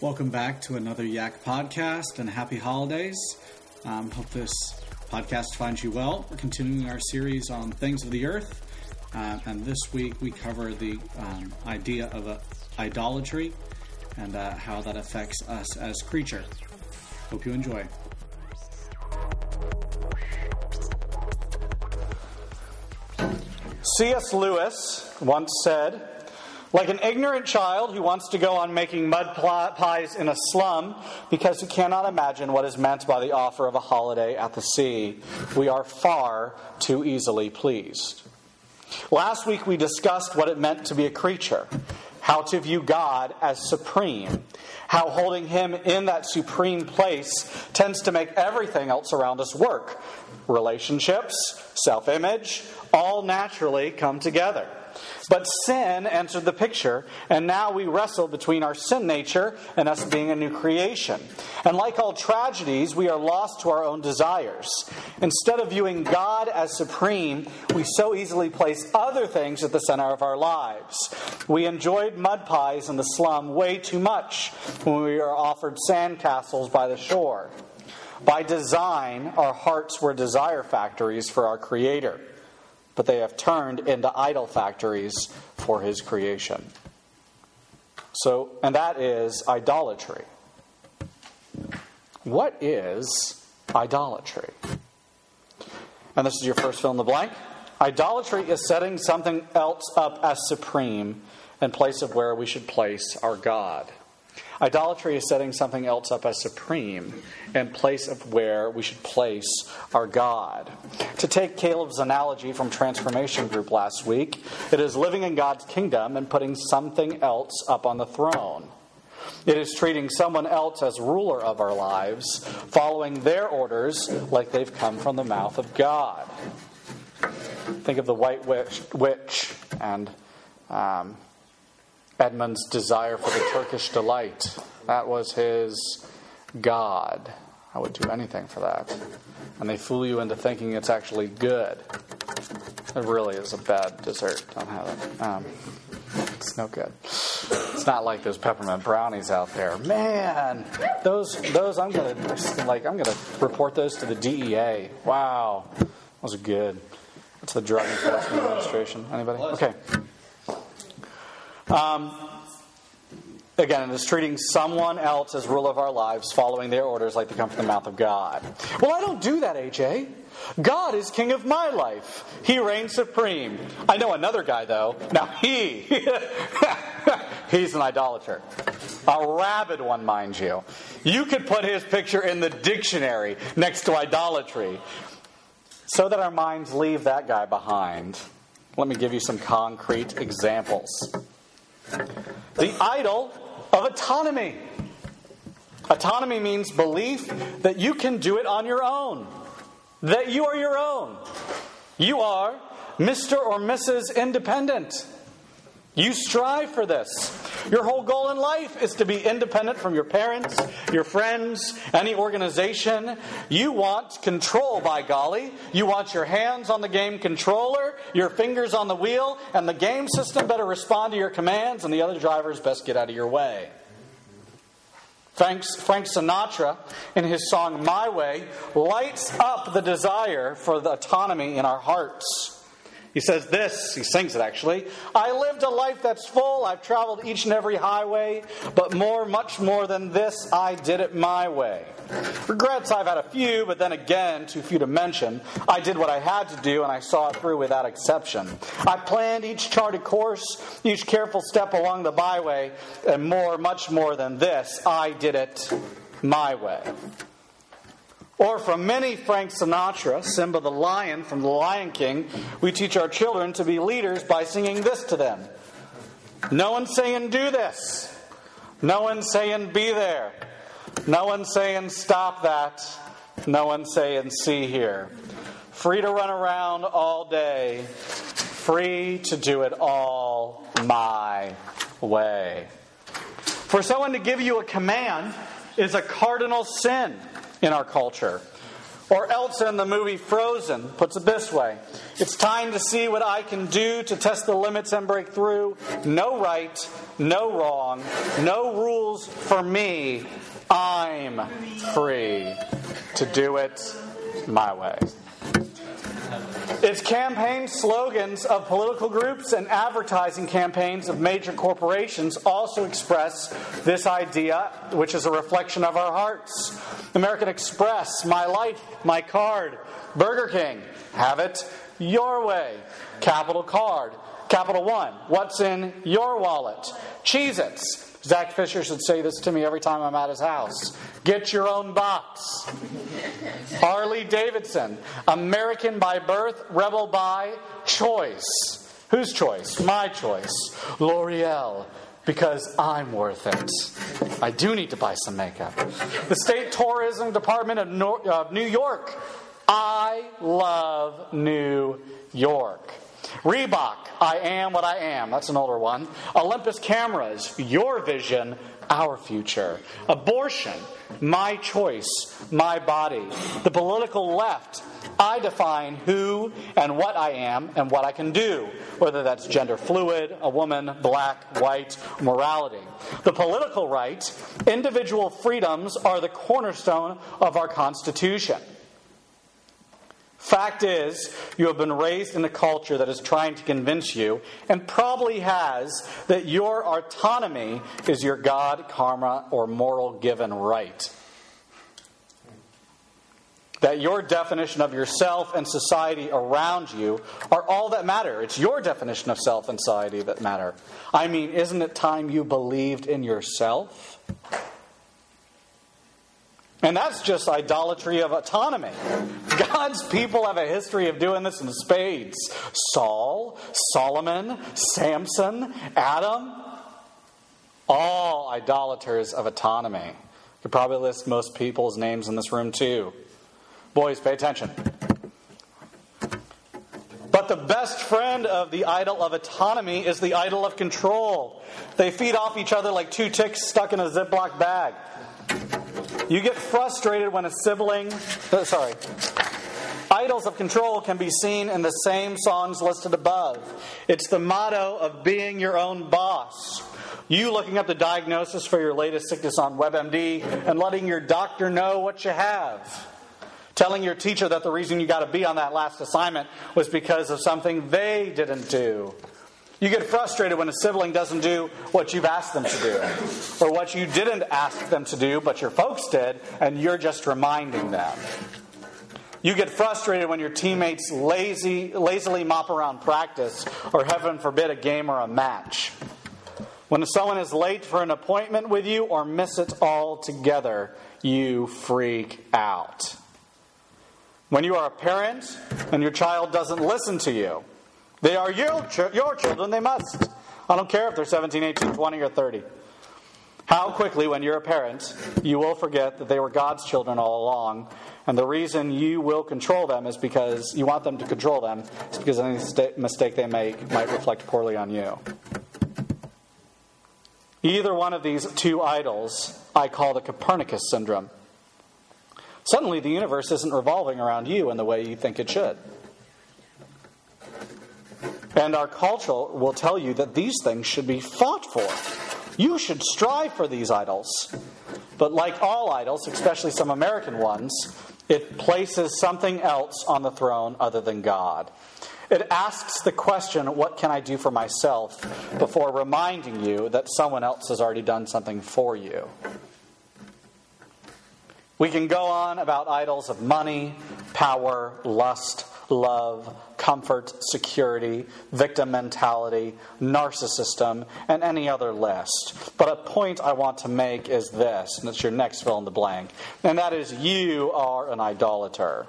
Welcome back to another Yak podcast and happy holidays. Um, hope this podcast finds you well. We're continuing our series on things of the earth, uh, and this week we cover the um, idea of uh, idolatry and uh, how that affects us as creature. Hope you enjoy. C.S. Lewis once said, like an ignorant child who wants to go on making mud pies in a slum because he cannot imagine what is meant by the offer of a holiday at the sea, we are far too easily pleased. Last week we discussed what it meant to be a creature, how to view God as supreme, how holding Him in that supreme place tends to make everything else around us work. Relationships, self image, all naturally come together. But sin entered the picture, and now we wrestle between our sin nature and us being a new creation. And like all tragedies, we are lost to our own desires. Instead of viewing God as supreme, we so easily place other things at the center of our lives. We enjoyed mud pies in the slum way too much when we are offered sandcastles by the shore. By design, our hearts were desire factories for our Creator but they have turned into idol factories for his creation. So, and that is idolatry. What is idolatry? And this is your first fill in the blank. Idolatry is setting something else up as supreme in place of where we should place our God. Idolatry is setting something else up as supreme in place of where we should place our God. To take Caleb's analogy from Transformation Group last week, it is living in God's kingdom and putting something else up on the throne. It is treating someone else as ruler of our lives, following their orders like they've come from the mouth of God. Think of the white witch, witch and um, Edmund's desire for the Turkish delight. That was his God. I would do anything for that. And they fool you into thinking it's actually good. It really is a bad dessert. Don't have it. Um, it's no good. It's not like those peppermint brownies out there. Man, those those I'm gonna like I'm gonna report those to the DEA. Wow, those are good. What's the Drug Enforcement Administration? Anybody? Okay. Um, again, it is treating someone else as rule of our lives, following their orders like they come from the mouth of God. Well, I don't do that, AJ. God is king of my life. He reigns supreme. I know another guy, though. Now, he, he's an idolater. A rabid one, mind you. You could put his picture in the dictionary next to idolatry so that our minds leave that guy behind. Let me give you some concrete examples. The idol of autonomy. Autonomy means belief that you can do it on your own, that you are your own. You are Mr. or Mrs. Independent. You strive for this. Your whole goal in life is to be independent from your parents, your friends, any organization. You want control, by golly. You want your hands on the game controller, your fingers on the wheel, and the game system better respond to your commands, and the other drivers best get out of your way. Frank, Frank Sinatra, in his song My Way, lights up the desire for the autonomy in our hearts. He says this, he sings it actually. I lived a life that's full. I've traveled each and every highway, but more, much more than this, I did it my way. Regrets, I've had a few, but then again, too few to mention. I did what I had to do, and I saw it through without exception. I planned each charted course, each careful step along the byway, and more, much more than this, I did it my way. Or from many Frank Sinatra, Simba the Lion from The Lion King, we teach our children to be leaders by singing this to them. No one saying do this. No one saying be there. No one saying stop that. No one saying see here. Free to run around all day. Free to do it all my way. For someone to give you a command is a cardinal sin in our culture. Or Elsa in the movie Frozen puts it this way It's time to see what I can do to test the limits and break through. No right, no wrong, no rules for me. I'm free to do it my way. It's campaign slogans of political groups and advertising campaigns of major corporations also express this idea, which is a reflection of our hearts. American Express, My Life, My Card, Burger King, have it your way. Capital Card, Capital One, what's in your wallet? Cheez Its, Zach Fisher should say this to me every time I'm at his house. Get your own box. Harley Davidson, American by birth, rebel by choice. Whose choice? My choice. L'Oreal, because I'm worth it. I do need to buy some makeup. The State Tourism Department of New York. I love New York. Reebok, I am what I am. That's an older one. Olympus Cameras, your vision, our future. Abortion, my choice, my body. The political left, I define who and what I am and what I can do, whether that's gender fluid, a woman, black, white, morality. The political right, individual freedoms are the cornerstone of our Constitution. Fact is, you have been raised in a culture that is trying to convince you, and probably has, that your autonomy is your God, karma, or moral given right. That your definition of yourself and society around you are all that matter. It's your definition of self and society that matter. I mean, isn't it time you believed in yourself? And that's just idolatry of autonomy. God's people have a history of doing this in spades. Saul, Solomon, Samson, Adam, all idolaters of autonomy. You could probably list most people's names in this room too. Boys, pay attention. But the best friend of the idol of autonomy is the idol of control. They feed off each other like two ticks stuck in a Ziploc bag. You get frustrated when a sibling, uh, sorry, idols of control can be seen in the same songs listed above. It's the motto of being your own boss. You looking up the diagnosis for your latest sickness on WebMD and letting your doctor know what you have. Telling your teacher that the reason you got to be on that last assignment was because of something they didn't do. You get frustrated when a sibling doesn't do what you've asked them to do, or what you didn't ask them to do, but your folks did, and you're just reminding them. You get frustrated when your teammates lazy, lazily mop around practice, or heaven forbid, a game or a match. When someone is late for an appointment with you or miss it altogether, you freak out. When you are a parent and your child doesn't listen to you, they are your, your children, they must. I don't care if they're 17, 18, 20, or 30. How quickly, when you're a parent, you will forget that they were God's children all along. And the reason you will control them is because you want them to control them, is because any mistake they make might reflect poorly on you. Either one of these two idols I call the Copernicus syndrome. Suddenly, the universe isn't revolving around you in the way you think it should. And our culture will tell you that these things should be fought for. You should strive for these idols. But like all idols, especially some American ones, it places something else on the throne other than God. It asks the question, What can I do for myself? before reminding you that someone else has already done something for you. We can go on about idols of money, power, lust, love, comfort, security, victim mentality, narcissism, and any other list. But a point I want to make is this, and it's your next fill in the blank, and that is you are an idolater.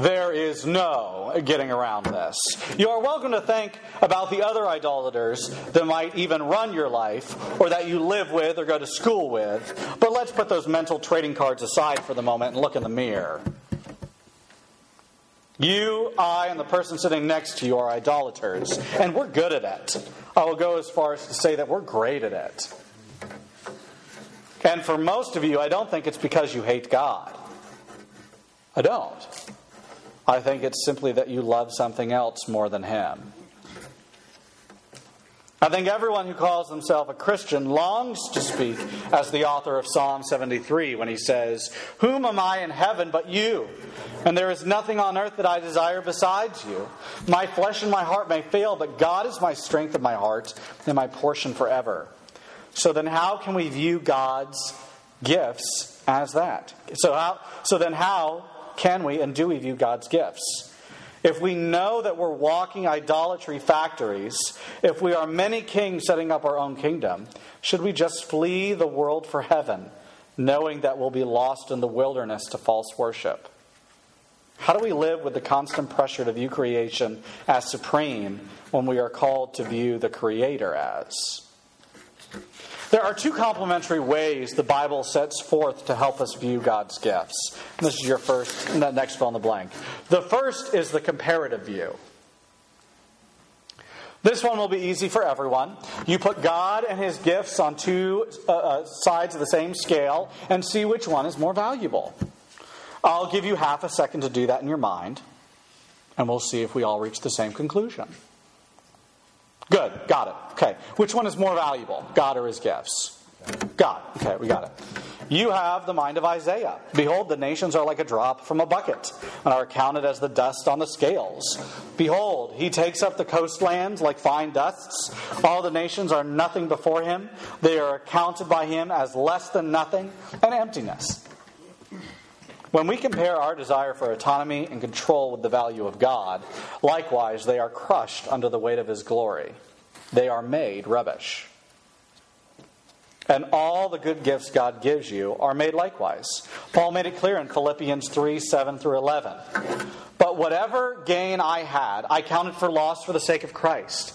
There is no getting around this. You are welcome to think about the other idolaters that might even run your life or that you live with or go to school with, but let's put those mental trading cards aside for the moment and look in the mirror. You, I, and the person sitting next to you are idolaters, and we're good at it. I will go as far as to say that we're great at it. And for most of you, I don't think it's because you hate God. I don't. I think it's simply that you love something else more than Him. I think everyone who calls himself a Christian longs to speak as the author of Psalm 73 when he says, Whom am I in heaven but you? And there is nothing on earth that I desire besides you. My flesh and my heart may fail, but God is my strength of my heart and my portion forever. So then, how can we view God's gifts as that? So, how, so then, how can we and do we view God's gifts? If we know that we're walking idolatry factories, if we are many kings setting up our own kingdom, should we just flee the world for heaven, knowing that we'll be lost in the wilderness to false worship? How do we live with the constant pressure to view creation as supreme when we are called to view the Creator as? There are two complementary ways the Bible sets forth to help us view God's gifts. And this is your first, next fill in the blank. The first is the comparative view. This one will be easy for everyone. You put God and His gifts on two uh, uh, sides of the same scale and see which one is more valuable. I'll give you half a second to do that in your mind, and we'll see if we all reach the same conclusion. Good, got it. Okay, which one is more valuable, God or his gifts? God. Okay, we got it. You have the mind of Isaiah. Behold, the nations are like a drop from a bucket, and are counted as the dust on the scales. Behold, he takes up the coastlands like fine dusts. All the nations are nothing before him. They are accounted by him as less than nothing and emptiness. When we compare our desire for autonomy and control with the value of God, likewise they are crushed under the weight of his glory. They are made rubbish. And all the good gifts God gives you are made likewise. Paul made it clear in Philippians 3 7 through 11. But whatever gain I had, I counted for loss for the sake of Christ.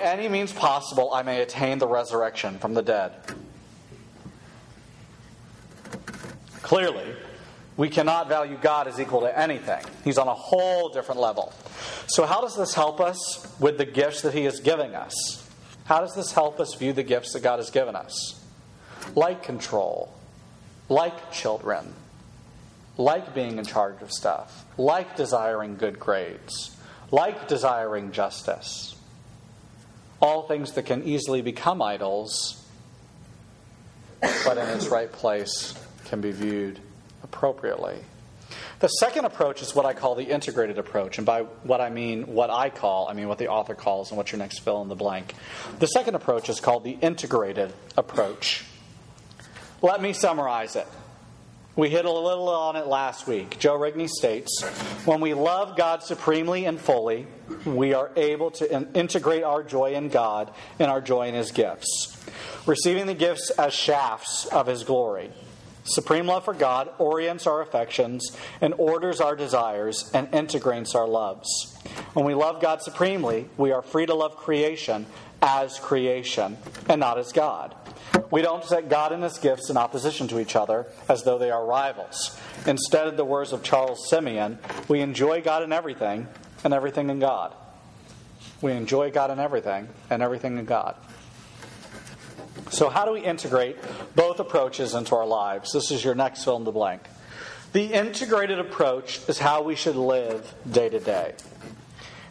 any means possible I may attain the resurrection from the dead. Clearly, we cannot value God as equal to anything. He's on a whole different level. So, how does this help us with the gifts that He is giving us? How does this help us view the gifts that God has given us? Like control, like children, like being in charge of stuff, like desiring good grades, like desiring justice. All things that can easily become idols, but in its right place can be viewed appropriately. The second approach is what I call the integrated approach. And by what I mean, what I call, I mean what the author calls and what your next fill in the blank. The second approach is called the integrated approach. Let me summarize it. We hit a little on it last week. Joe Rigney states When we love God supremely and fully, we are able to integrate our joy in God and our joy in His gifts, receiving the gifts as shafts of His glory. Supreme love for God orients our affections and orders our desires and integrates our loves. When we love God supremely, we are free to love creation as creation and not as God. We don't set God and his gifts in opposition to each other as though they are rivals. Instead, of the words of Charles Simeon, we enjoy God in everything and everything in God. We enjoy God in everything and everything in God. So, how do we integrate both approaches into our lives? This is your next fill in the blank. The integrated approach is how we should live day to day.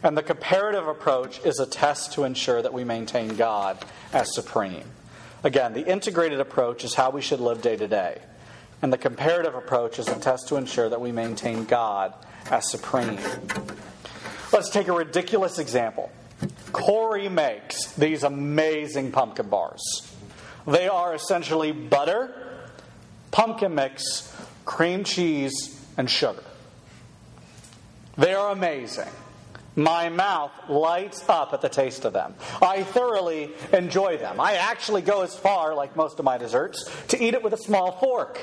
And the comparative approach is a test to ensure that we maintain God as supreme. Again, the integrated approach is how we should live day to day. And the comparative approach is a test to ensure that we maintain God as supreme. Let's take a ridiculous example. Corey makes these amazing pumpkin bars. They are essentially butter, pumpkin mix, cream cheese, and sugar. They are amazing. My mouth lights up at the taste of them. I thoroughly enjoy them. I actually go as far, like most of my desserts, to eat it with a small fork,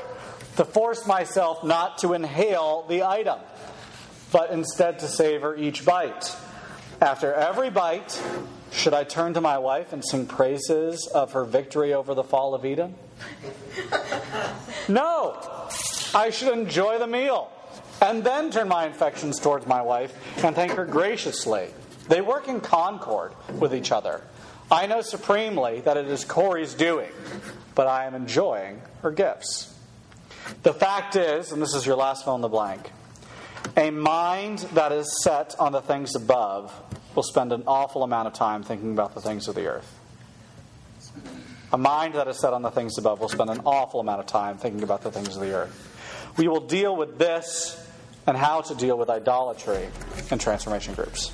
to force myself not to inhale the item, but instead to savor each bite. After every bite, should I turn to my wife and sing praises of her victory over the fall of Eden? No! I should enjoy the meal and then turn my affections towards my wife and thank her graciously. They work in concord with each other. I know supremely that it is Corey's doing, but I am enjoying her gifts. The fact is, and this is your last fill in the blank, a mind that is set on the things above will spend an awful amount of time thinking about the things of the earth. A mind that is set on the things above will spend an awful amount of time thinking about the things of the earth. We will deal with this and how to deal with idolatry in transformation groups.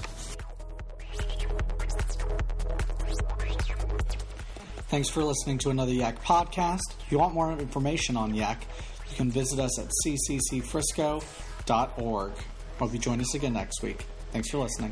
Thanks for listening to another Yak podcast. If you want more information on Yak, you can visit us at cccfrisco.org. Hope you join us again next week. Thanks for listening.